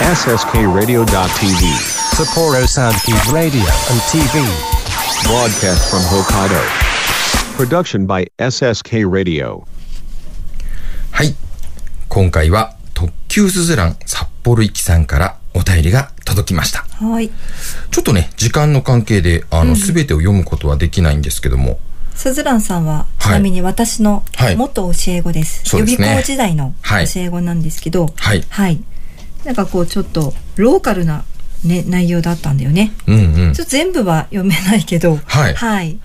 SSKRadio.tv. Sapporo Soundkeep Radio and TV. Broadcast from Hokkaido. Production by SSK Radio. はい。今回は特急スズラン札幌行きさんからお便りが届きました。はい。ちょっとね、時間の関係で、あの、すべ、てを読むことはできないんですけども、スズランさんは、ちなみに私のはい元教え子です。そうですね予備校時代のはい教え子なんですけど、はいはい。なんかこうちょっとローカルな、ね、内容だったんだよね。うんうんち。ょっと全部は読めないけど、はいはい。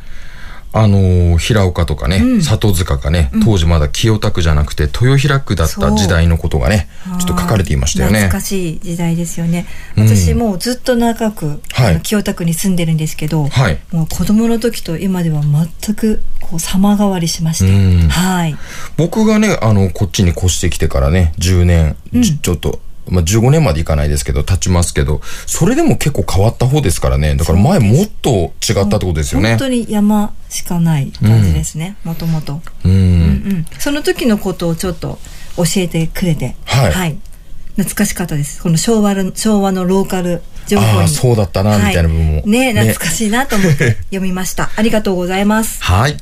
あのー平岡とかね、うん里塚がね、当時まだ清田区じゃなくて豊平区だった時代のことがね、ちょっと書かれていましたよね懐。かしい時代ですよね。うん私もうずっと長く、清田区に住んでるんですけど、はい。もう子供の時と今では全くこう様変わりしまして、うんはい。僕がね、あの、こっちに越してきてからね、10年、じちょっと、まあ、15年までいかないですけど、経ちますけど、それでも結構変わった方ですからね。だから前もっと違ったってことですよね本。当に山しかない感じですね、もともと。うん。うん、その時のことをちょっと教えてくれて、はい懐かしかったです。この昭和の昭和のローカル情報に。ああ、そうだったな、みたいな部分も。はいね懐かしいなと思って 読みました。ありがとうございます。はい。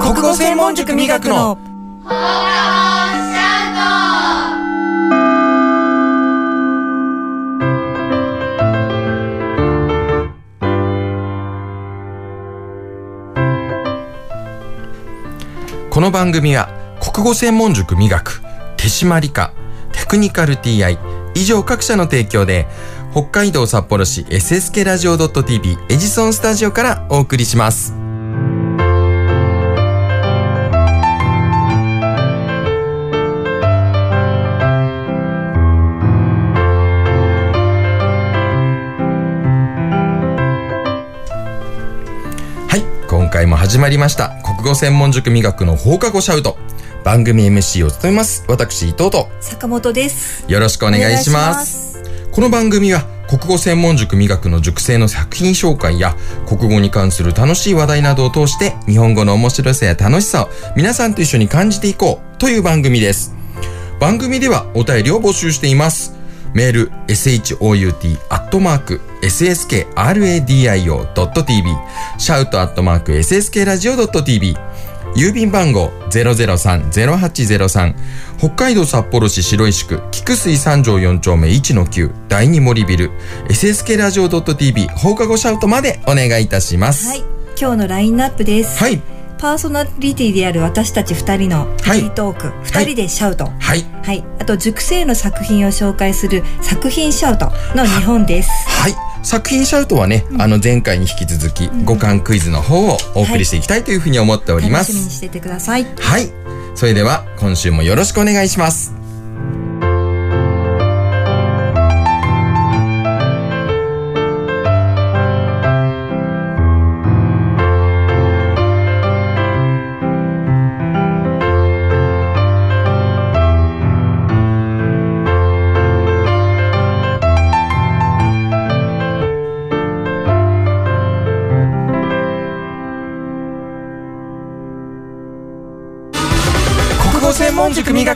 国語専門塾磨くのこの番組は国語専門塾磨く手締理科テクニカル TI 以上各社の提供で北海道札幌市 SSK ラジオ .tv エジソンスタジオからお送りします始まりました国語専門塾磨くの放課後シャウト番組 MC を務めます私伊藤と坂本です。よろしくお願いしますこの番組は国語専門塾磨くの塾生の作品紹介や国語に関する楽しい話題などを通して日本語の面白さや楽しさを皆さんと一緒に感じていこうという番組です。番組ではお便りを募集しています。メール、shout アットマーク sskradio.tv シャウトアットマーク sskradio.tv 郵便番号003-0803北海道札幌市白石区菊水三条4丁目1-9第2森ビル SSK ラジオ .tv 放課後シャウトまでお願いいたします。はい。今日のラインナップです。はい。パーソナリティである私たち二人のフリートーク、二、人でシャウト。はい。はい。あと、塾生の作品を紹介する作品シャウトの日本です。はい。作品シャウトはね、あの前回に引き続き、五感クイズの方をお送りしていきたいというふうに思っておりま楽しみにす。しててください。はい。それでは、今週もよろしくお願いします。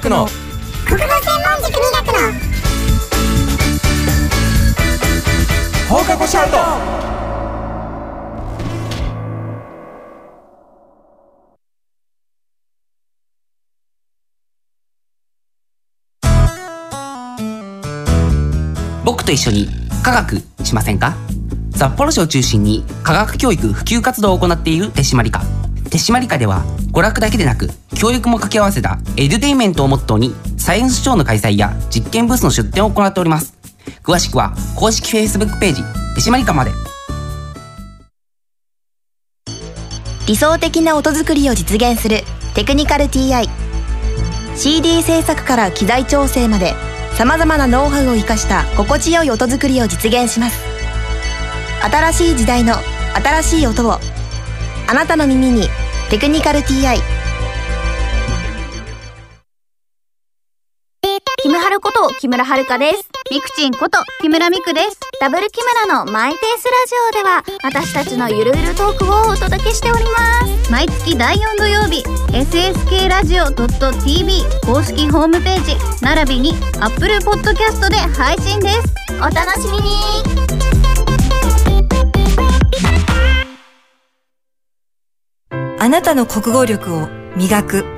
門塾磨くの国語専門塾磨くの放課後シャウト。僕と一緒に科学しませんか？札幌市を中心に科学教育普及活動を行っている手締まり課手締まり課では娯楽だけでなく教育も掛け合わせたエデュテイメントをモットーにサイエンスショーの開催や実験ブースの出展を行っております。詳しくは公式 Facebook ページ手締まり課まで。理想的な音作りを実現するテクニカル TI CD 制作から機材調整までさまざまなノウハウを生かした心地よい音作りを実現します。新しい時代の新しい音をあなたの耳に「テクニカル TI」キムハルこと木村遥です。ミクチンこと木村ミクです。ダブル木村のマイペースラジオでは私たちのゆるゆるトークをお届けしております。毎月第4土曜日 SSK ラジオ .tv 公式ホームページ並びに Apple Podcast で配信ですお楽しみにあなたの国語力を磨く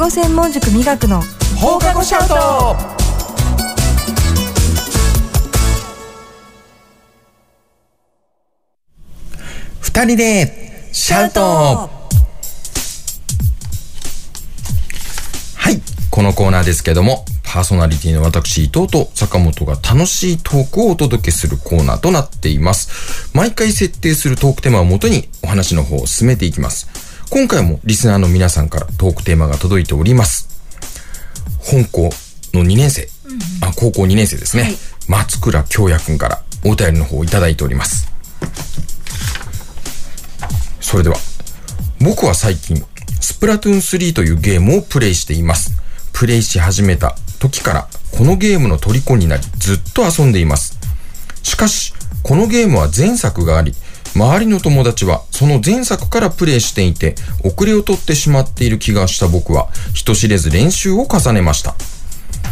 語専門塾磨くの放課後シャウト二人でシャウトはい。このコーナーですけども、パーソナリティの私、伊藤と坂本が楽しいトークをお届けするコーナーとなっています。毎回設定するトークテーマをもとにお話の方を進めていきます。今回もリスナーの皆さんからトークテーマが届いております。本校の2年生、あ高校2年生ですね、松倉京也くんからお便りの方をいただいております。それでは、僕は最近、スプラトゥーン3というゲームをプレイしています。プレイし始めた時から、このゲームの虜になり、ずっと遊んでいます。しかし、このゲームは前作があり、周りの友達はその前作からプレイしていて、遅れを取ってしまっている気がした僕は、人知れず練習を重ねました。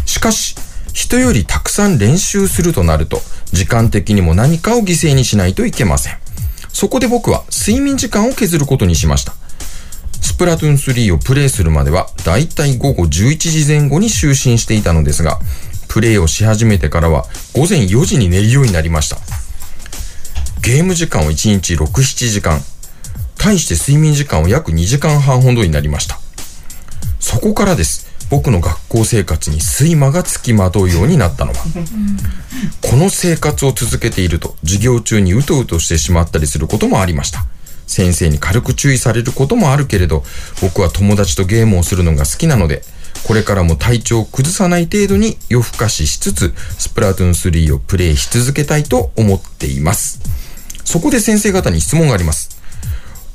しかし、人よりたくさん練習するとなると、時間的にも何かを犠牲にしないといけません。そこで僕は睡眠時間を削ることにしました。スプラトゥーン3をプレイするまでは、だいたい午後11時前後に就寝していたのですが、プレイをし始めてからは午前4時に寝るようになりました。ゲーム時間を1日6、7時間。対して睡眠時間を約2時間半ほどになりました。そこからです。僕の学校生活に睡魔がつきまとうようになったのは。この生活を続けていると、授業中にうとうとしてしまったりすることもありました。先生に軽く注意されることもあるけれど、僕は友達とゲームをするのが好きなので、これからも体調を崩さない程度に夜更かししつつ、スプラトゥーン3をプレイし続けたいと思っています。そこで先生方に質問があります。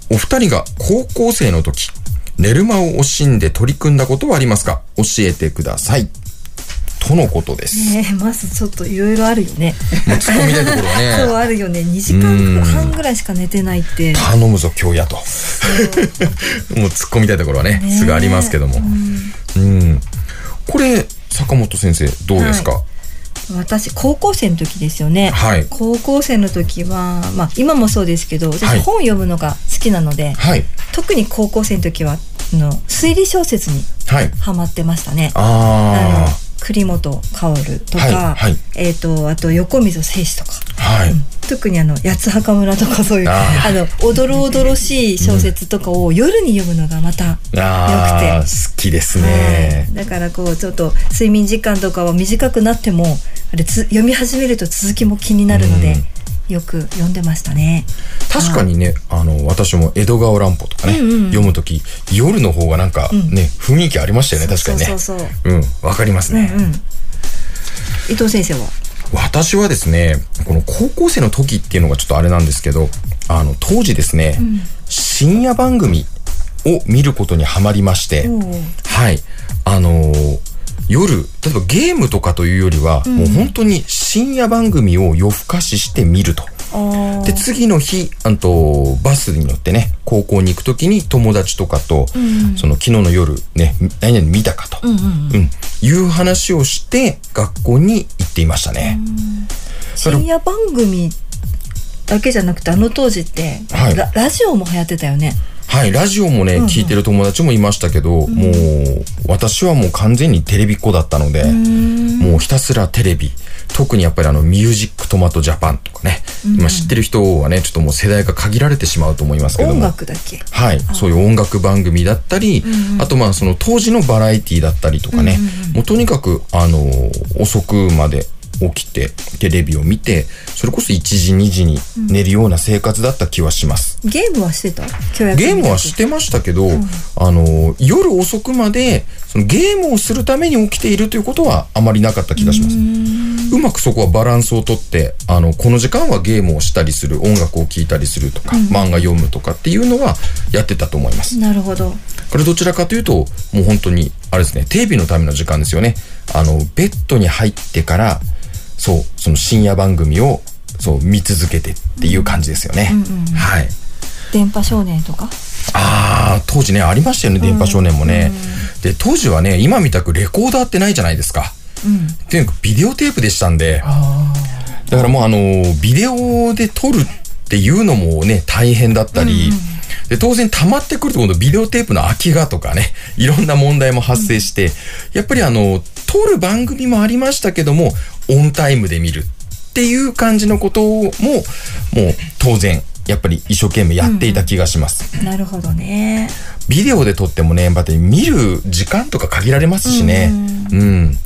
お二人が高校生の時、寝る間を惜しんで取り組んだことはありますか？教えてください。とのことです。ねえまずちょっといろいろあるよねもう突っ込みたいところは そうね、あるよね2時間半ぐらいしか寝てないって頼むぞ今日やと。もう突っ込みたいところはね、ねすぐありますけども。うん。これ、坂本先生、どうですか、私高校生の時ですよね、はい高校生の時はまあ今もそうですけど私はい本読むのが好きなので、はい。特に高校生の時はあの推理小説にはい。ハマってましたね。あの栗本薫とか、はいはい。えっ、とあと横溝正史とか、あ。はい。特にあの八つ墓村とかそういうあのおどろおどろしい小説とかを夜に読むのがまたよく好きですはねい。だからこうちょっと睡眠時間とかは短くなってもあれつ読み始めると続きも気になるので、よく読んでましたね。確かにね、あの、私も江戸川乱歩とかね、うんうんうん読むとき、夜の方がなんかね、雰囲気ありましたよね、確かにね。そうそうそううん、わかりますね。うんうん。伊藤先生は？私はですね、この高校生の時っていうのがちょっとあれなんですけど、あの、当時ですね、深夜番組を見ることにハマりまして、はい。あのー夜、例えばゲームとかというよりは、もう本当に深夜番組を夜更かしして見ると。あで、次の日、あと、バスに乗ってね、高校に行くときに友達とかと、その昨日の夜ね、何々見たかと、うん、いう話をして、学校に行っていましたね。深夜番組だけじゃなくてあの当時って、はい。ララジオも流行ってたよね。はい、ラジオもね、聞いてる友達もいましたけど、もう、私はもう完全にテレビっ子だったので、もうひたすらテレビ、特にやっぱりあの、ミュージックトマトジャパンとかね、今知ってる人はね、ちょっともう世代が限られてしまうと思いますけども。音楽だっけ？はい。そういう音楽番組だったり、あとまあその当時のバラエティだったりとかね、もうとにかく、あのー遅くまで起きてテレビを見てそれこそ1時2時に寝るような生活だった気はします、ゲームはしてた？ゲームはしてましたけど、あの夜遅くまでそのゲームをするために起きているということはあまりなかった気がします。うまくそこはバランスをとってあのこの時間はゲームをしたりする音楽を聴いたりするとか、漫画読むとかっていうのはやってたと思います。なるほど。これどちらかというと、もう本当に、あれですね、テレビのための時間ですよね。あの、ベッドに入ってから、そう、その深夜番組を、そう、見続けてっていう感じですよね。はい。電波少年とか？ああ、当時ね、ありましたよね、電波少年もね。で、当時はね、今みたくレコーダーってないじゃないですか。っていうか、ビデオテープでしたんで。だからもうあの、ビデオで撮るっていうのもね、大変だったり、で、当然溜まってくると今度ビデオテープの空きがとかね、いろんな問題も発生して、やっぱりあの、撮る番組もありましたけども、オンタイムで見るっていう感じのことも、もう当然、やっぱり一生懸命やっていた気がします。なるほどねビデオで撮ってもね、やっぱり見る時間とか限られますしね。うん。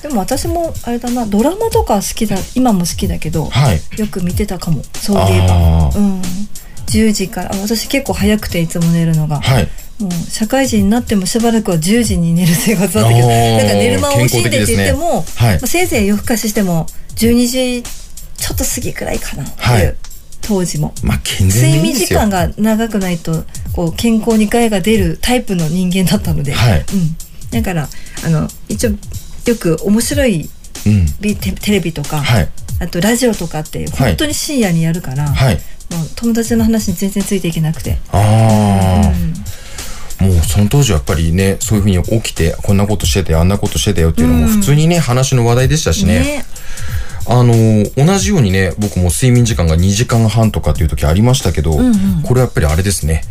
でも私もあれだなドラマとか好きだ今も好きだけど、はい。よく見てたかもそういえばうん10時からあ私結構早くていつも寝るのが、はい。もう社会人になってもしばらくは10時に寝る生活だったけどなんか寝る間を惜しんでって言っても、ね。はい。まあせいぜい夜更かししても12時ちょっと過ぎくらいかなっていう、はい。当時も。まあ、睡眠時。間が長くないとこう健康に害が出るタイプの人間だったので、はい。うん、だからあの一応よく面白いうん。ビテテレビとか、はい。あとラジオとかってはい。本当に深夜にやるから、はい。もう友達の話に全然ついていけなくて、ああ、もうその当時はやっぱりね、そういうふうに起きて、こんなことしてたよ、あんなことしてたよっていうのも普通にね、話の話題でしたしね。ねあのー同じようにね、僕も睡眠時間が2時間半とかっていう時ありましたけど、これやっぱりあれですね。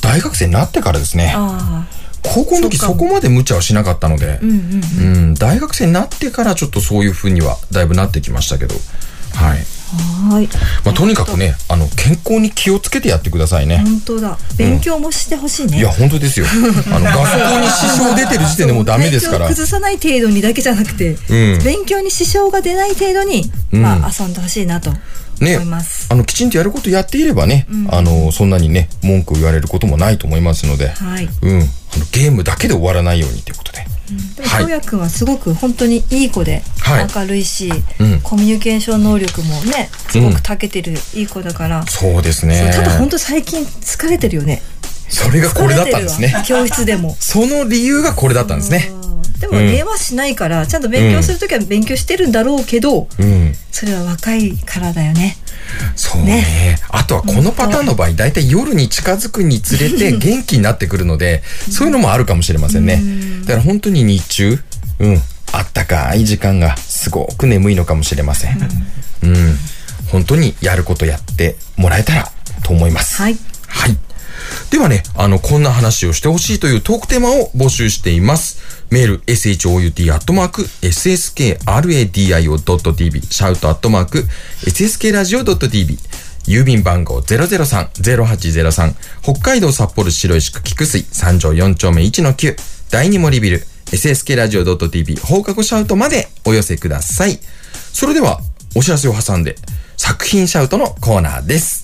大学生になってからですね。あ高校の時そこまで無茶はしなかったので、あうんうんうん、大学生になってからちょっとそういう風にはだいぶなってきましたけど、はい。はーい。まあ、と。にかくね、あの、健康に気をつけてやってくださいね。本当だ。勉強もしてほしいね、いや、本当ですよ。あの、学校に支障出てる時点でもうダメですから。崩さない程度にだけじゃなくて、うん。勉強に支障が出ない程度に、うん。まあ遊んでほしいなとね。あの、きちんとやることやっていればね、あの、そんなにね、文句を言われることもないと思いますので、はい。うん。あのゲームだけで終わらないようにということで。でもはい。京也くんはすごく本当にいい子で、はい。明るいし、うん。コミュニケーション能力もねすごく長けてるいい子だから、そうですね。ただ本当最近疲れてるよね。それがこれだったんですね。教室でも。その理由がこれだったんですね。うんでもうん電話しないから、ちゃんと勉強するときは勉強してるんだろうけど、うん。それは若いからだよねそうねねあとはこのパターンの場合、だいたい夜に近づくにつれて元気になってくるので、そういうのもあるかもしれませんね。だから本当に日中、うん、あったかい時間がすごく眠いのかもしれません。うん。本当にやることやってもらえたらと思います。はいはい。ではね、あの、こんな話をしてほしいというトークテーマを募集しています。メール、shout.sskradio.tv、シャウトアットマーク、sskradio.tv、郵便番号003-0803、北海道札幌白石区菊水三条4丁目1-9、第二森ビル、sskradio.tv 放課後シャウトまでお寄せください。それでは、お知らせを挟んで、作品シャウトのコーナーです。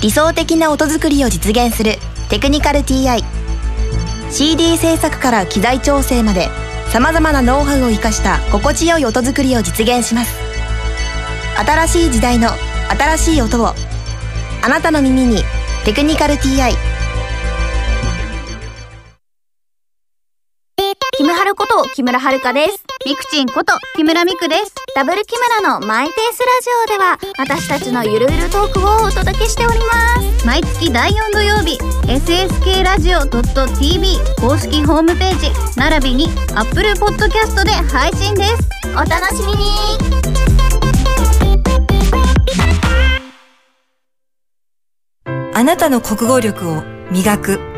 理想的な音作りを実現するテクニカル TI CD 制作から機材調整までさまざまなノウハウを生かした心地よい音作りを実現します。新しい時代の新しい音をあなたの耳に「テクニカル TI」キムハルこと木村遥です。ミクチンこと木村ミクです。ダブル木村のマイペースラジオでは私たちのゆるゆるトークをお届けしております。毎月第4土曜日、SSK ラジオ .tv 公式ホームページ、並びに Apple Podcast で配信です。お楽しみにあなたの国語力を磨く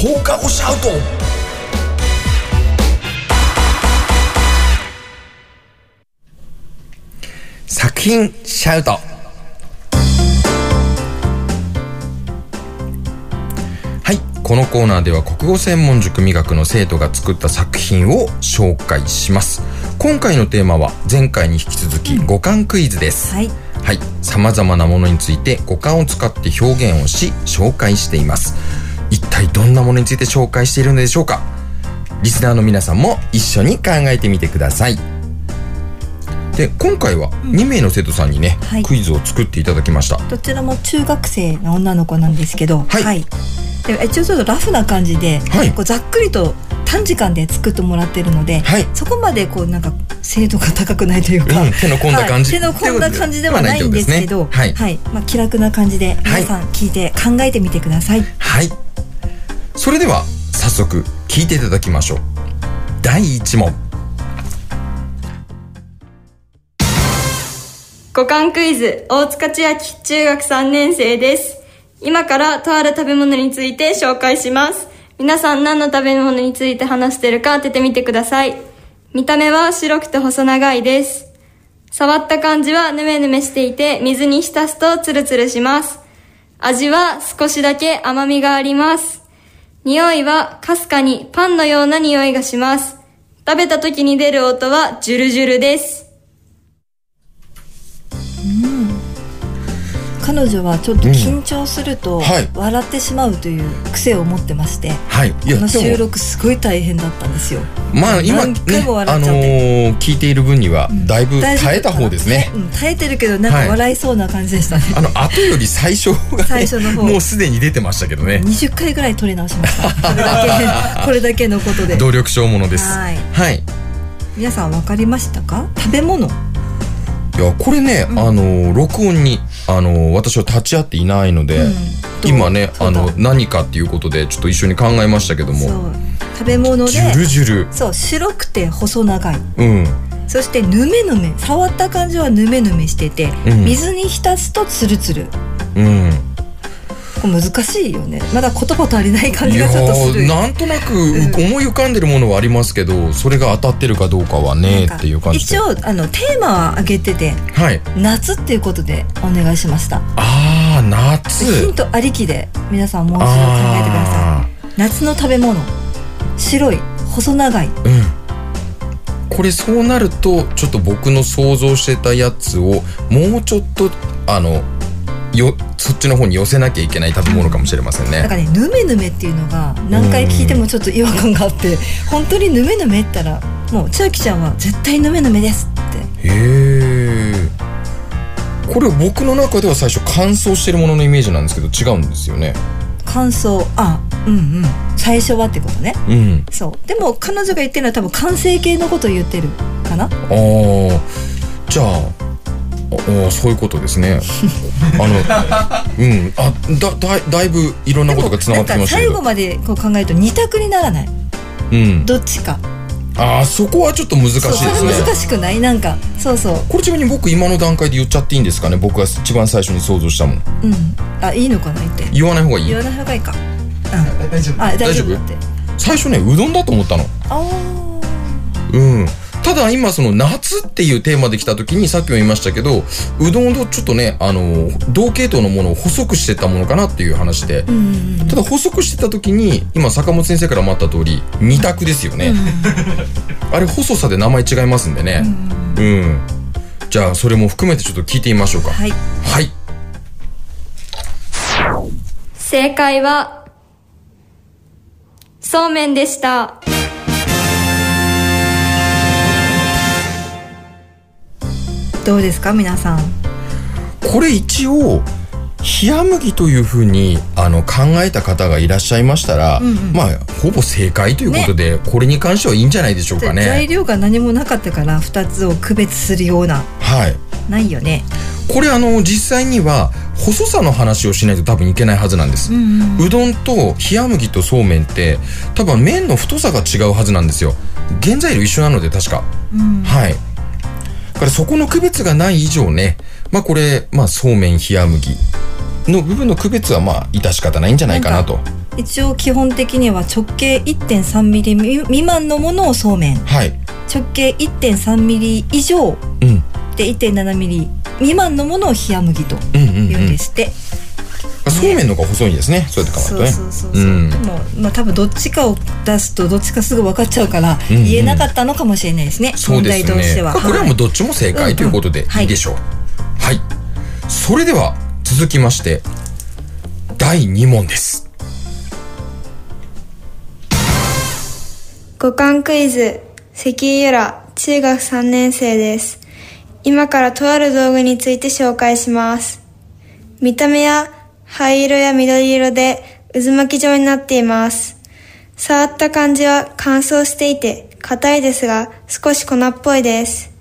放課後シャウト。作品シャウト。はいこのコーナーでは国語専門塾美学の生徒が作った作品を紹介します。今回のテーマは前回に引き続き五感クイズです、はい。はい、様々なものについて五感を使って表現をし紹介しています一体どんなものについて紹介しているのでしょうか？リスナーの皆さんも一緒に考えてみてください。で今回は2名の生徒さんにね、はい。クイズを作っていただきました。どちらも中学生の女の子なんですけどはい。で一応ちょっとラフな感じで、はい。こうざっくりと短時間で作ってもらってるので、はい。そこまでこうなんか精度が高くないというか、うん手の込んだ感じはい。手の込んだ感じではないんですけど、はい。はい。まあ、気楽な感じで皆さん聞いて考えてみてください。はいそれでは早速聞いていただきましょう第1問五感クイズ、大塚千秋、中学3年生です。今からとある食べ物について紹介します。皆さん何の食べ物について話してるか当ててみてください。見た目は白くて細長いです。触った感じはヌメヌメしていて、水に浸すとツルツルします。味は少しだけ甘みがあります。匂いはかすかにパンのような匂いがします。食べた時に出る音はジュルジュルです。彼女はちょっと緊張するとはい。笑ってしまうという癖を持ってまして、はい。いこの収録すごい大変だったんですよ。まあ今ねあのー聞いている分にはだいぶ耐えた方ですね、うん、耐えてるけどなんか笑いそうな感じでしたね。あの後より最初が、ね、最初の方。もうすでに出てましたけどね。20回ぐらい撮り直しました。これだけ これだけのことで。努力小物です。はい。はい。皆さん分かりましたか？食べ物。いやこれね、あの録音にあの私は立ち会っていないので、うん。今ねあの何かっていうことでちょっと一緒に考えましたけども。食べ物でジュルジュル。そう白くて細長い。うん。そしてぬめぬめ。触った感じはぬめぬめしてて、うん。水に浸すとツルツル。うん難しいよね。まだ言葉足りない感じがちょっとする。ーなんとなく思い浮かんでるものはありますけどそれが当たってるかどうかはねっていう感じで。一応あのテーマは挙げててはい。夏っていうことでお願いしました。ああ夏。ヒントありきで皆さんもう一度考えてくださあい夏の食べ物。白い細長い。ーうん。これそうなるとちょっと僕の想像してたやつをもうちょっとあのよそっちの方に寄せなきゃいけない食べ物かもしれませんね。なんかねぬめぬめっていうのが何回聞いてもちょっと違和感があって本当にぬめぬめったらもう千秋ちゃんは絶対ぬめぬめですって。へえこれ僕の中では最初乾燥してるもののイメージなんですけど違うんですよね。感想あうんうん。最初はってことね。うん。そう。でも彼女が言ってるのは多分完成形のことを言ってるかな。ああじゃあああそういうことですね。あのうん。あだだだいぶいろんなことがつながってきでもなんか最ましたけど。後までこう考えると二択にならない。うん。どっちか。ああそこはちょっと難しいですね。難しくない？なんかそうそう。これちなみに僕今の段階で言っちゃっていいんですかね？僕が一番最初に想像したもんうん。あいいのかな？言って。言わない方がいい。言わない方がいいか。うんあ大丈夫だって。最初ねうどんだと思ったの。あうんただ今その夏っていうテーマで来た時にさっきも言いましたけどうどんをちょっとねあの同系統のものを細くしてたものかなっていう話で、ただ細くしてた時に今坂本先生からもあった通り二択ですよね、あれ細さで名前違いますんでね。うん、じゃあそれも含めてちょっと聞いてみましょうか。はい。はい。正解は、そうめんでした。どうですか皆さん？これ一応冷麦というふうにあの考えた方がいらっしゃいましたら、まあほぼ正解ということで、これに関してはいいんじゃないでしょうか材ね。料が何もなかったから2つを区別するようなはい。ないよねこれあの実際には細さの話をしないと多分いけないはずなんです。うどんと冷麦とそうめんって多分麺の太さが違うはずなんですよ。原材料一緒なので確か。はい。だからそこの区別がない以上ね、まあこれ、まあそうめん冷麦の部分の区別はまあ致し方ないんじゃないかなと。一応基本的には直径1.3ミリ未満のものをそうめんはい。直径1.3ミリ以上うん。で1.7ミリ未満のものを冷麦とうんうん、うん。言うんですって、そうめんの方が細いんですね。そうやって考えるとそうね。そうそうそう、うんでもまあ多分どっちかを出すとどっちかすぐ分かっちゃうからうんうん言えなかったのかもしれないですね、そうですね。問題としては、これはもうどっちも正解ということでいいでしょう。はい。それでは続きまして第2問です。五感クイズ、関井由良、中学3年生です。今からとある道具について紹介します。見た目や灰色や緑色で渦巻き状になっています。触った感じは乾燥していて硬いですが少し粉っぽいです。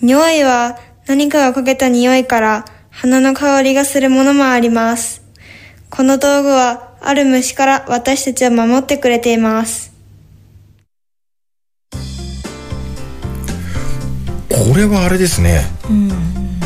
匂いは何かがかけた匂いから花の香りがするものもあります。この道具はある虫から私たちを守ってくれています。これはあれですね。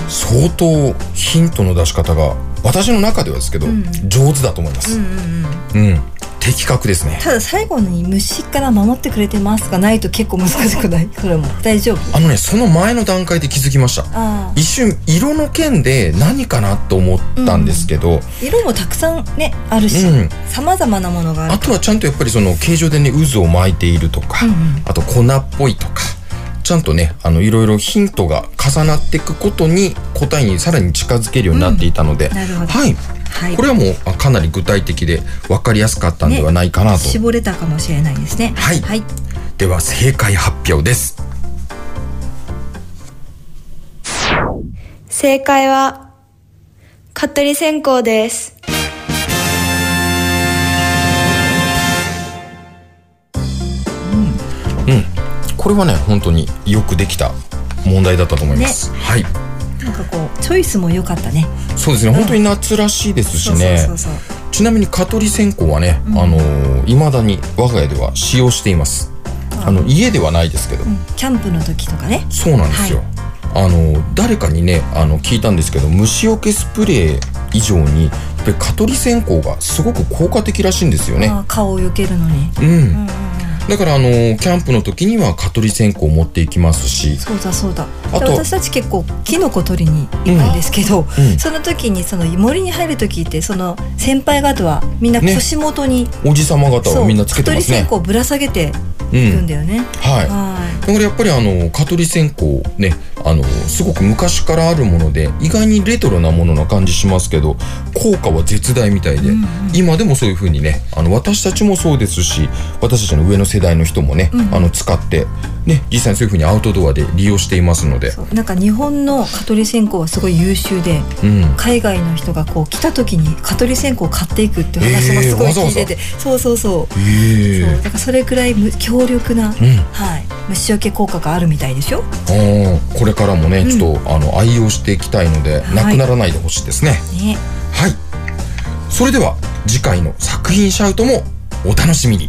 相当ヒントの出し方が私の中ではですけど、上手だと思います。うん。的確ですね。ただ最後に虫から守ってくれてますがないと結構難しくない？それも。大丈夫？あのね、その前の段階で気づきました。あ一瞬色の件で何かなと思ったんですけど、あ色もたくさんねあるしうん。さまざまなものがあるあとはちゃんとやっぱりその形状でね渦を巻いているとか、あと粉っぽいとかちゃんとねあのいろいろヒントが重なっていくことに答えにさらに近づけるようになっていたので、なるほど。はい、はい。これはもうあかなり具体的で分かりやすかったんではないかなと、絞れたかもしれないですね。はい。はい、では正解発表です。正解は、蚊取り線香です。これはね本当によくできた問題だったと思います、はい。なんかこうチョイスも良かったね。そうですね、本当に夏らしいですしそうねそうそうそう。ちなみに蚊取り線香はね、あのいまだに我が家では使用しています。あの家ではないですけど、キャンプの時とかね。そうなんですよ、あの誰かにねあの聞いたんですけど虫除けスプレー以上にやっぱり蚊取り線香がすごく効果的らしいんですよね。顔を避けるのに。うん、だからあのキャンプの時には蚊取り線香を持っていきますし。そうだそうだ。あとで私たち結構キノコ取りに行くんですけど、うんその時にその森に入る時ってその先輩方はみんなね。腰元に、おじさま方そうはみんなつけてますね。蚊取り線香をぶら下げてうんいくんだよね、はい。はだからやっぱりあの蚊取り線香ねあのすごく昔からあるもので意外にレトロなものな感じしますけど効果は絶大みたいで、今でもそういう風にねあの私たちもそうですし私たちの上の世代の人もね、あの使ってね実際にそういう風にアウトドアで利用していますので。なんか日本の蚊取り線香はすごい優秀でうん。海外の人がこう来た時に蚊取り線香を買っていくっていう話もすごい聞いてて、そうそうそう。へえそう。だからそれくらいむ強力な、うん。はい、虫除け効果があるみたいでしょ？あーこれからもねちょっと、あの愛用していきたいので、はい。なくならないでほしいですね。ね。はい。それでは次回の作品シャウトもお楽しみに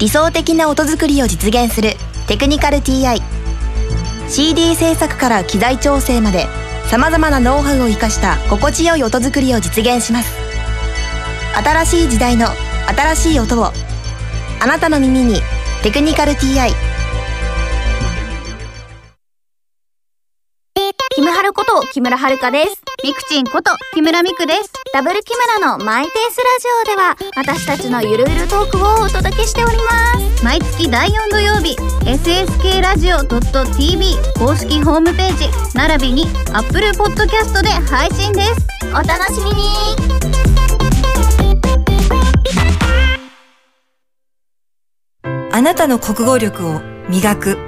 理想的な音作りを実現する。テクニカル TI CD 制作から機材調整まで。さまざまなノウハウを生かした心地よい音作りを実現します。新しい時代の新しい音を。あなたの耳に「テクニカル TI」木村遥です。ミクチンこと木村ミクです。ダブル木村のマイペースラジオでは私たちのゆるゆるトークをお届けしております。毎月第4土曜日、SSK ラジオ .tv 公式ホームページ、並びに Apple Podcast で配信です。お楽しみにあなたの国語力を磨く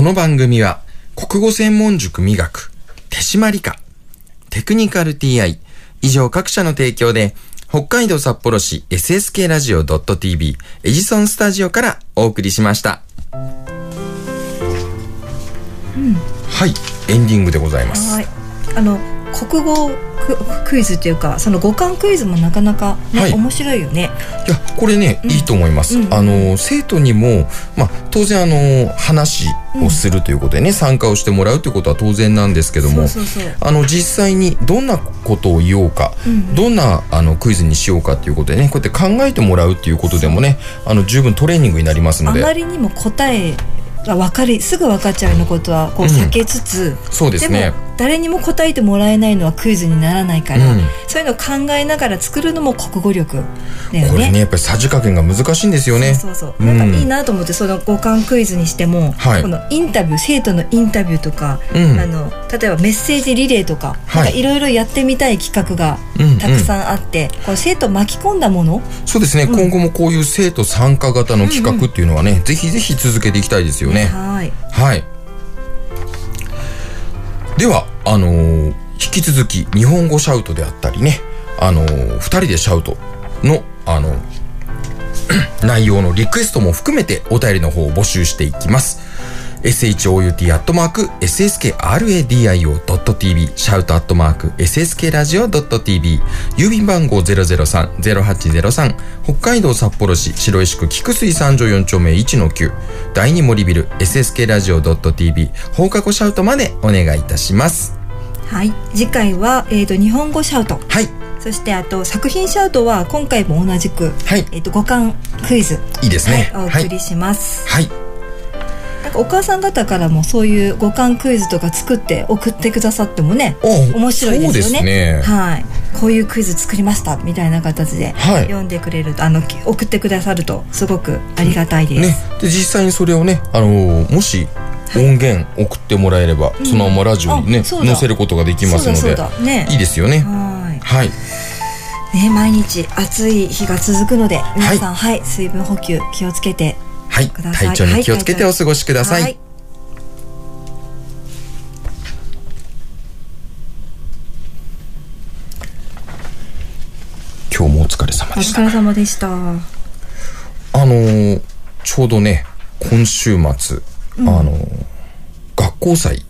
この番組は国語専門塾磨く手締まり課テクニカル TI 以上各社の提供で北海道札幌市 SSK ラジオ .tv エジソンスタジオからお送りしました、はいエンディングでございます。はい。あの国語ククイズっていうかその五感クイズもなかなか、ねはい。面白いよね。いやこれね、いいと思います、うん。うんあの生徒にも、まあ、当然あの話をするということでね、参加をしてもらうということは当然なんですけどもあの実際にどんなことを言おうか、どんなあのクイズにしようかということでねこうやって考えてもらうっていうことでもねあの十分トレーニングになりますのあまでりにも答えが分かりすぐ分かっちゃうようなことはこううん。避けつつ、そうですね。も誰にも答えてもらえないのはクイズにならないから、うん。そういうのを考えながら作るのも国語力だよね。これねやっぱりさじ加減が難しいんですよね。そうそうそう。うん。なんかいいなと思ってその五感クイズにしても、はい。このインタビュー生徒のインタビューとか、うん。あの例えばメッセージリレーとか、はい。ろいろやってみたい企画がうんうん。たくさんあって、この生徒を巻き込んだもの、そうですね、今後もこういう生徒参加型の企画っていうのはね、ぜひぜひ続けていきたいですよね。はいはい。では、あのー引き続き日本語シャウトであったりね、あのー二人でシャウトの、あの 内容のリクエストも含めてお便りの方を募集していきます。shout.sskradio.tv シャウト .sskradio.tv 郵便番号003-0803北海道札幌市白石区菊水三条4丁目1-9第二森ビル sskradio.tv 放課後シャウトまでお願いいたします。はい次回は、えー、と日本語シャウトはい。そしてあと作品シャウトは今回も同じく、はいえー、と五感クイズ、いいですね。はい、おはい送。りします、はい。なんかお母さん方からもそういう五感クイズとか作って送ってくださってもねお面白いですよね。ね。はい、こういうクイズ作りましたみたいな形ではい。読んでくれると、あのき送ってくださるとすごくありがたいです。ね、で実際にそれをね、あのーもし音源送ってもらえれば、そのままラジオにね載せることができますので。ね。いいですよね。ははい、いね毎日暑い日が続くので皆さんはい、水分補給気をつけてはい、体調に気をつけてお過ごしください。はい今日もお疲れ様おでした。疲れ様でした。あのーちょうどね、今週末、あのー学校祭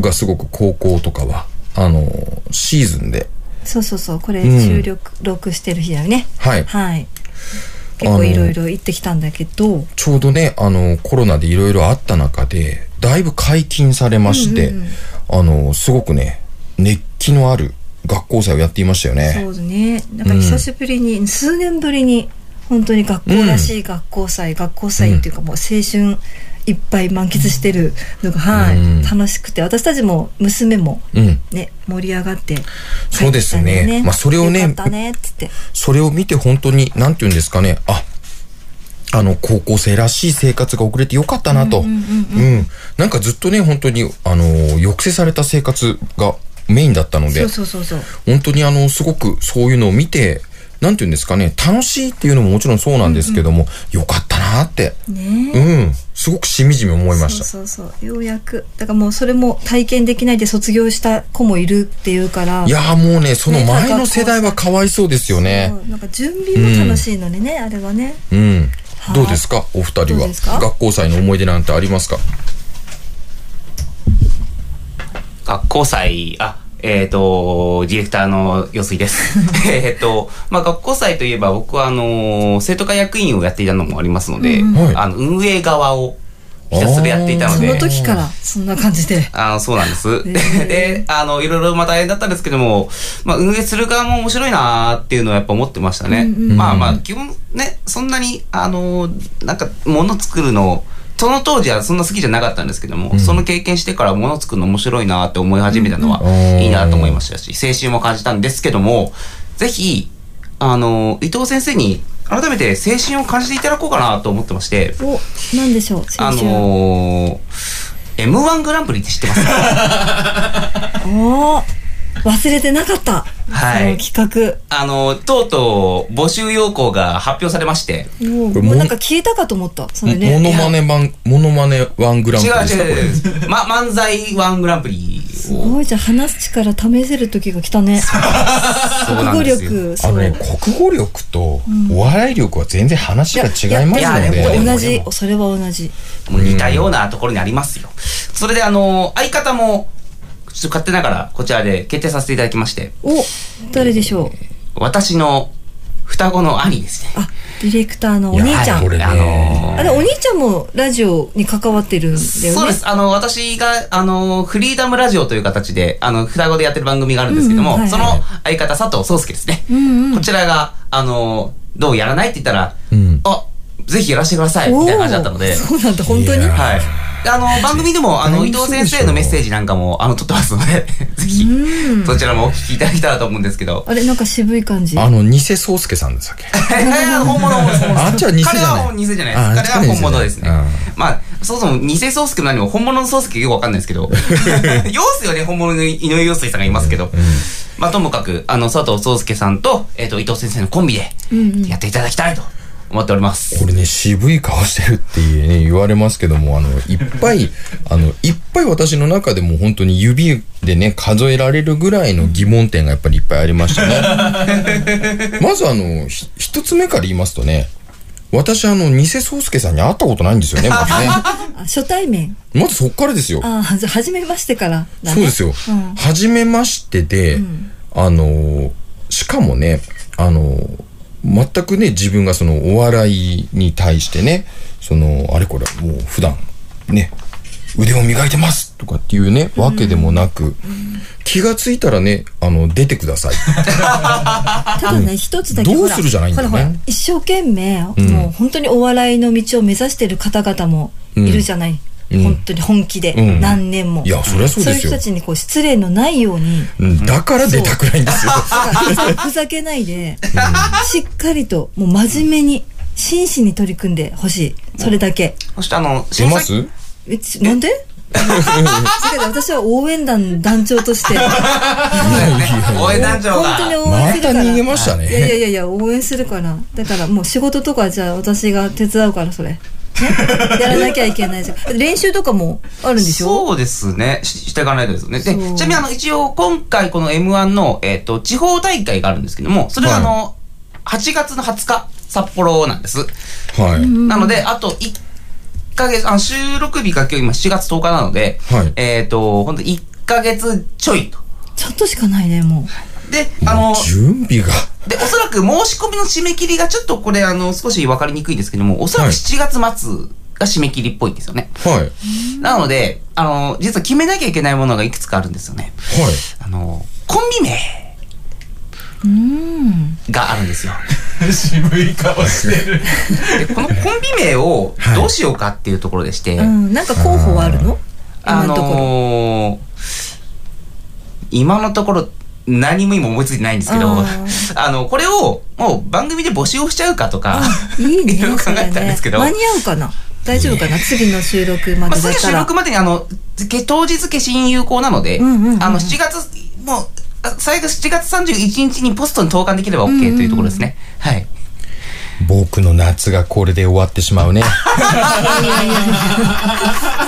がすごく高校とかは、あのーシーズンで、そうそうそうこれうん収録、録してる日だよね。はい、はい。結構いろいろ行ってきたんだけど、ちょうどね、あのーコロナでいろいろあった中で、だいぶ解禁されまして、あのーすごくね、熱気のある学校祭をやっていましたよね。そうだね。なんか久しぶりに、数年ぶりに本当に学校らしい学校祭、学校祭っていうかもう青春いっぱい満喫してるのが、はい、うん。楽しくて私たちも娘もうん。ね盛り上がって帰ってきたそうですね。まあそれをねねそれを見て本当に、なんて言うんですかね、あ、あの、高校生らしい生活が送れてよかったなと。うん。なんかずっとね、本当に、あの、抑制された生活がメインだったので。そう、そうそうそう。本当にあの、すごくそういうのを見て、なんて言うんですかね、楽しいっていうのももちろんそうなんですけども、よかったなって、ね。うん、すごくしみじみ思いました。そうそうそう。ようやく。だからもうそれも体験できないで卒業した子もいるっていうから。いやーもうね、その前の世代はかわいそうですよね。そう。なんか準備も楽しいのにね、あれはね。うん。はい。どうですか？お二人は。学校祭の思い出なんてありますか？学校祭、あ、えっ、と、ディレクターの陽水です。えっと、まあ、学校祭といえば僕はあの、生徒会役員をやっていたのもありますので、はいあの、運営側をひたすらやっていたので、その時からそんな感じであの、そうなんです。ー で、あの、いろいろまあ大変だったんですけども、まあ、運営する側も面白いなーっていうのはやっぱ思ってましたね。まあまあ、基本ね、そんなに、あの、なんか、物作るの、その当時はそんな好きじゃなかったんですけども、その経験してから物作るの面白いなーって思い始めたのはうん。いいなと思いましたし、青春も感じたんですけども、ぜひ、あの、伊藤先生に改めて青春を感じていただこうかなと思ってまして、おなんでしょうあ青春、のー、M1 グランプリって知ってますか？おー忘れてなかった、はい。企あの、とうとう募集要項が発表されまして。画もうなんか消えたかと思った。それモねノマネ版、モノマネワングランプ違うリですかこれ違う違う。ま、漫才ワングランプリすを。ごい。じゃあ話す力試せる時が来たね。国語。力。そうあのね、国語力とお笑い力は全然話が違いますいやのいやでもで。同じ。それは同じ。似たようなところにありますよ。それであの、相方も、ちょっと勝手ながらこちらで決定させていただきまして、お誰でしょう？私の双子の兄ですね。あディレクターのお兄ちゃん。いやこれね。あのあれお兄ちゃんもラジオに関わってるんだよね？そうです。あの、私が、あの、フリーダムラジオという形で、あの、双子でやってる番組があるんですけども、うんうん。はいその相方、佐藤壮介ですね。うんうん。こちらが、あの、どうやらないって言ったら、うん。あ、ぜひやらせてください、みたいな感じだったので、そうなんだ本当に？はい。であの、番組でも、あの、伊藤先生のメッセージなんかも、あの、撮ってますので、ぜひ、そちらもお聞きいただけたらと思うんですけど。あれなんか渋い感じ？あの、偽宗介さんですっけ？本物、本物。あっちは偽じゃない。彼は偽じゃないあです。彼は本物ですね。まあ、そもそも偽宗介も何も本物の宗介よくわかんないですけど、陽水はね、本物の井上陽水さんがいますけど、まあ、ともかく、あの、佐藤宗介さんと、えっと、伊藤先生のコンビで、やっていただきたいと思っております。これね、渋い顔してるってね、言われますけども、あの、いっぱい、あの、いっぱい私の中でも本当に指でね、数えられるぐらいの疑問点がやっぱりいっぱいありましたね。まずあの、ひ一つ目から言いますとね、私あの、偽宗介さんに会ったことないんですよね、まずね。あ初対面まずそっからですよ。あじゃあ初めましてからだねそうですよ。うんはじめましてで、あの、しかもね、あの、全くね、自分がそのお笑いに対してね、その、あれこれ、もう普段、ね、腕を磨いてますとかっていうね、わけでもなく、気がついたらね、あの、出てください。ただね一つだけどうするじゃないんだよね一生懸命、ん。もう本当にお笑いの道を目指してる方々もいるじゃない、うん本当に本気で、うん。何年も。いやそりゃそうですよ。いう人たちにこう失礼のないように。うん。だから出たくないんですよ。ふざけないで、しっかりともう真面目に真摯に取り組んでほしい。それだけ。そしてあの、出ます？えちなんで？だけど私は応援団団長として。応援団長本が当に応援するから。また逃げましたね。いやいやいや応援するから。だからもう仕事とかじゃあ私が手伝うからそれ、ね、やらなきゃいけないじゃん練習とかもあるんでしょ？そうですね。ししていかないとですよね。で、ちなみにあの、一応、今回この M1 の、えっ、と、地方大会があるんですけども、それがあの、8月の20日、札幌なんです。はい。なので、あと1ヶ月、あの収録日が今日今7月10日なので、はいえっ、と、本当1ヶ月ちょいと。ちょっとしかないねもで、あの、準備が。で、おそらく申し込みの締め切りがちょっとこれ、あの、少しわかりにくいんですけども、おそらくはい7月末が締め切りっぽいんですよね。はい。はい。なので、あの、実は決めなきゃいけないものがいくつかあるんですよね。あの、コンビ名ううんがあるんですよ。渋い顔してる。でこのコンビ名をどうしようかっていうところでして、うん、なんか候補はあるの？あ今のところ。のー今のところ何も今思いついてないんですけど、ああの、これをもう番組で募集をしちゃうかとか、いいね いろいろ考えたんですけど、間に合うかな？大丈夫かな？次の収録までだったら。収録までにあの、け当日消印有効なので、うんうんうんあの、7月、もう、あ最後7月31日にポストに投函できれば OK というところですね。はい。僕の夏がこれで終わってしまうね。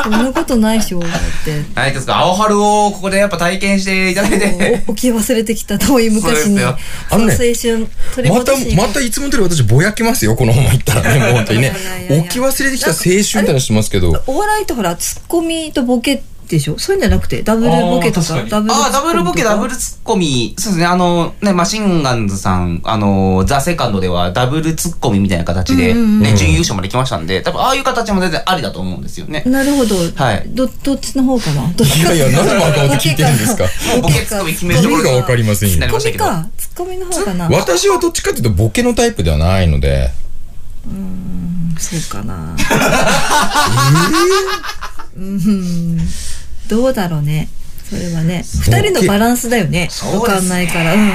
そんなことないでしょ。だって。はい、ですか、青春をここでやっぱ体験していただいて、お起き忘れてきた遠い昔に。あの青春またまたいつも通り私ぼやきますよ、このまま行ったらね、もう本当にね。起き忘れてきた青春みたいなのしてますけど。お笑いってほら、ツッコミとボケでしょ？そういうんじゃなくて、ダブルボケとか、ダブルああ、ダブルボケ、ダブルツッコミ。そうですね。あの、ね、マシンガンズさん、あの、ザ・セカンドではダブルツッコミみたいな形で、ね、準優勝まで来ましたんで、多分ああいう形も全然ありだと思うんですよね。なるほど。はいど、どっちの方かな？どっちかいやいや、何で真顔で聞いてるんですか？ボケツッコミ決めるところ意味がわかりませんよ。ツッコミか。ツッコミの方かな？私はどっちかというとボケのタイプではないので、そうかな。うん。どうだろうね。それはね。二人のバランスだよね。そうわかんないから。うん。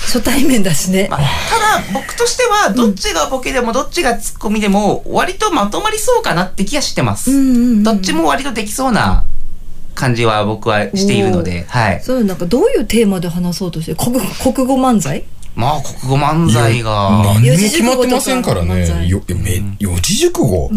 初対面だしね。まあ、ただ、僕としては、どっちがボケでもどっちがツッコミでも、割とまとまりそうかなって気がしてます。うんうんうんどっちも割とできそうな感じは僕はしているので、はい。そう、なんかどういうテーマで話そうとして、国国語漫才？まあ、国語漫才が。何にも決まってませんからね。よめ四字熟語。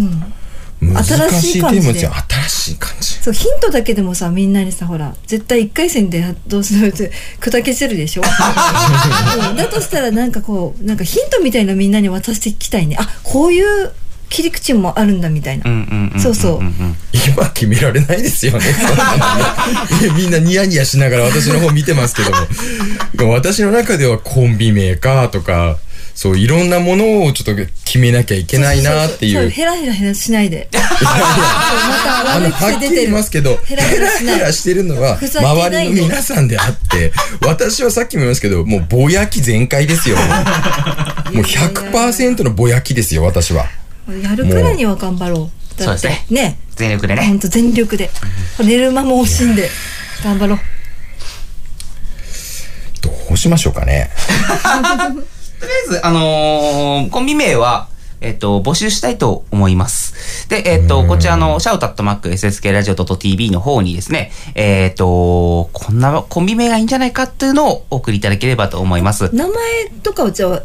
難しいテーマで。新しい感じ。そう、ヒントだけでもさ、みんなにさ、ほら、絶対一回戦でどうするって、砕け散るでしょ？う んだとしたらなんかこう、なんかヒントみたいなみんなに渡していきたいね。あ、こういう切り口もあるんだみたいな。そうそう今決められないですよね みんなニヤニヤしながら私の方見てますけども。私の中ではコンビ名かとか、そういろんなものをちょっと決めなきゃいけないなってい。そうヘラヘラヘラしないで。またあの、悪いはっきり癖出ていますけど、ヘラヘラしてるのは、周りの皆さんであって、私はさっきも言いましたけど、もうぼやき全開ですよ。もう100%のぼやきですよ、私は。やるからには頑張ろう。だってそうですね。全力でねほんと全力で。寝る間も惜しんで、頑張ろう。どうしましょうかね。とりあえず、あのーコンビ名は、えっ、と、募集したいと思います。で、えっ、と、こちらの、シャウトアットマック SSK ラジオ .tv の方にですね、えっ、と、こんなコンビ名がいいんじゃないかっていうのをお送りいただければと思います。名前とかはじゃあ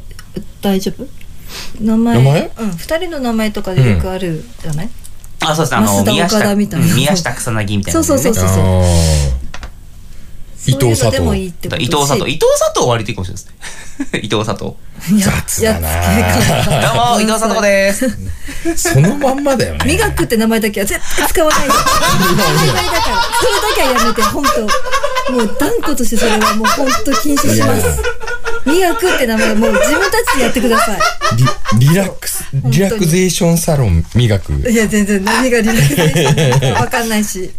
大丈夫？名前？名前？うん。二人の名前とかでよくあるじゃない、あ、そうですね、あの、宮下、宮下草薙みたいな、ね。そうそうそうそう伊藤佐藤伊藤佐藤。伊藤佐藤は割といいかもしれないですね。伊藤佐藤。いや雑だな どうも、伊藤佐藤です。そのまんまだよね。磨くって名前だけは絶対使わないで曖昧だからそれだけはやめて本当もう断固としてそれはもう本当禁止します磨くって名前もう自分たちでやってくださリリラックス、リラクゼーションサロン磨く。いいや全然何がリラクゼーションわかんないし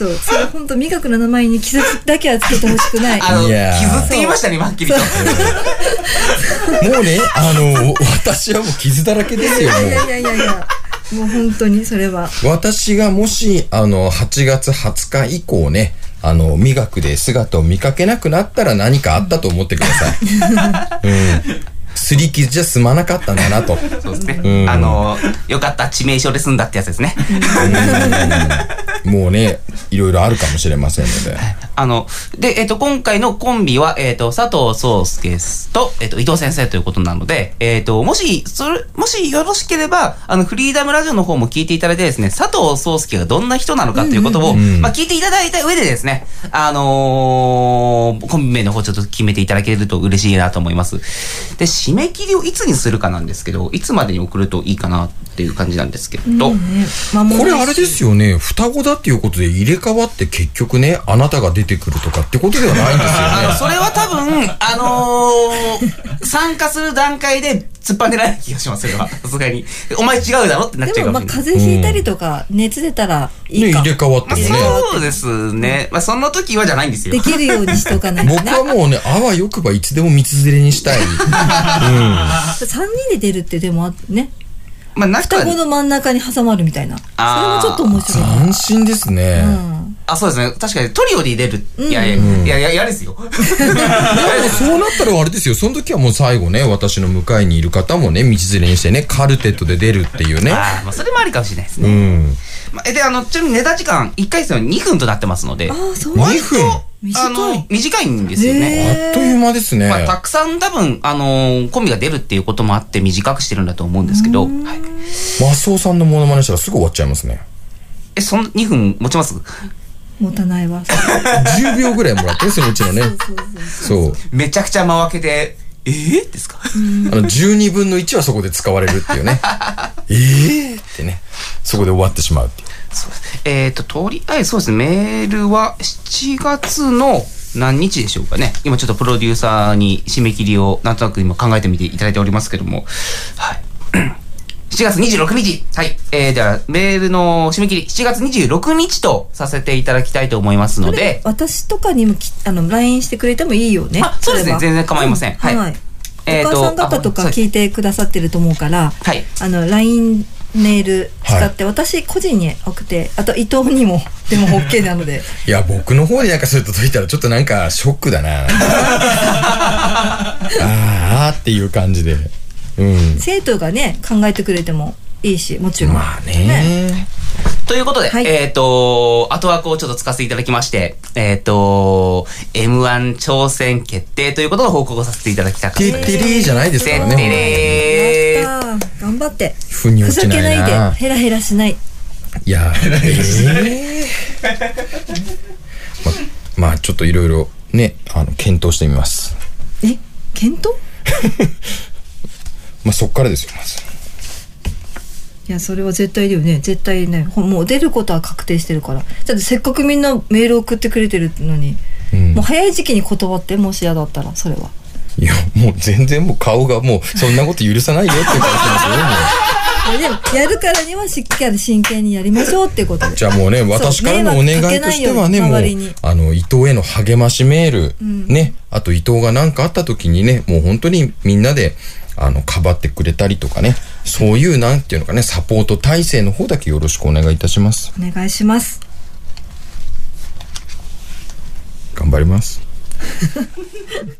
そうそれ本当磨くの名前に傷だけはつけてほしくないあの、いやー傷って言いましたね、はっきりと。もうね、あの、私はもう傷だらけですよ、もう。いやいやいやいやいやもう本当にそれは私がもし、あの、8月20日以降ね、あの、磨くで姿を見かけなくなったら何かあったと思ってください。うん。すり傷じゃ済まなかったんだなと。そうですね。うんあの、よかった、致命傷で済んだってやつですね。もうね、いろいろあるかもしれませんので。あの、で、えっ、と、今回のコンビは、えっ、と、佐藤壮介と、えっ、と、伊藤先生ということなので、えっ、と、もし、それ、もしよろしければ、あの、フリーダムラジオの方も聞いていただいてですね、佐藤壮介がどんな人なのかということを、んまあ、聞いていただいた上でですね、あのーコンビ名の方ちょっと決めていただけると嬉しいなと思います。で、締め切りをいつにするかなんですけど、いつまでに送るといいかなっていう感じなんですけど、これあれですよね、双子だっていうことで入れ替わって結局ね、あなたが出ててくるとかってことではないんですよあの、ね。それは多分、あのー参加する段階で突っ張ねられない気がします、それは。さすがに。お前違うだろってなっちゃでもまあうかもしれない。風邪ひいたりとか熱出たらいね、いか、入れ替わってもね。そうですね。まあ、その時はじゃないんですよ。できるようにしとかないと僕ねはもうね、あわよくばいつでも道連れにしたい。うん。3人で出るってでもあねまあ、双、子の真ん中に挟まるみたいなそれもちょっと面白い斬新ですね。うんあ、そうですね。確かにトリオで出る。いやいや、いやいや、嫌ですよ。でもそうなったらあれですよ。その時はもう最後ね、私の向かいにいる方もね、道連れにしてね、カルテットで出るっていうね。ああ、まあ、それもありかもしれないですうね。ん。まあ、えで、あの、ちなみにネタ時間、1回戦は2分となってますので、ああそう2分あ短いあの、短いんですよね。っという間ですね。まあ、たくさん多分、あのーコンビが出るっていうこともあって短くしてるんだと思うんですけど、はい。マスオさんのモノマネしたらすぐ終わっちゃいますね。え、そん2分持ちます？持たないわ10秒ぐらいもらって、そのうちのね。そう。めちゃくちゃ間分けで、えー、ですか？あの、12分の1はそこで使われるっていうね。え えー？ってね。そこで終わってしまうっていう。そうです。えっ、と、とりあえずそうですね、メールは7月の何日でしょうかね。今ちょっとプロデューサーに締め切りをなんとなく今考えてみていただいておりますけども、はい。7月26日。はい。えー、では、メールの締め切り、7月26日とさせていただきたいと思いますので、私とかにもきあの LINE してくれてもいいよねあそうですね全然構いませんうはいはいえーとお母さん方とか聞いてくださってると思うからはい。あの LINE メール使って、私個人に送ってあと伊藤にも でも OK なので いや、僕の方になんかそういうと解いたらちょっとなんかショックだな。あーあーっていう感じで。うん。生徒がね考えてくれてもいいしもちろんまあね。ということで、はいえっ、と、後枠をちょっとつかせていただきまして、えっ、と、M1 挑戦決定ということの報告をさせていただきたかったてです。ってれーじゃないですからてってね。れーやったー頑張ってふざ落ちないけないなで。ヘラヘラしないいや、ええま、まあちょっといろいろね、あの、検討してみます。え？検討？まあそっからですよ、まず。いやそれは絶対だよね。絶対ね。ほもう出ることは確定してるから。だってせっかくみんなメール送ってくれてるのに、うん。もう早い時期に断ってもし嫌だったらそれは。いや、もう全然もう顔がもうそんなこと許さないよっていう顔してますよ、もいやでもやるからにはしっかり真剣にやりましょうってことで。う。じゃあもうね、私からのお願いとしてはね、もうあの、伊藤への励ましメール、ん。ね、あと伊藤が何かあった時にね、もう本当にみんなで、あの、かばってくれたりとかね、そういうなんていうのかね、サポート体制の方だけよろしくお願いいたします。お願いします頑張ります。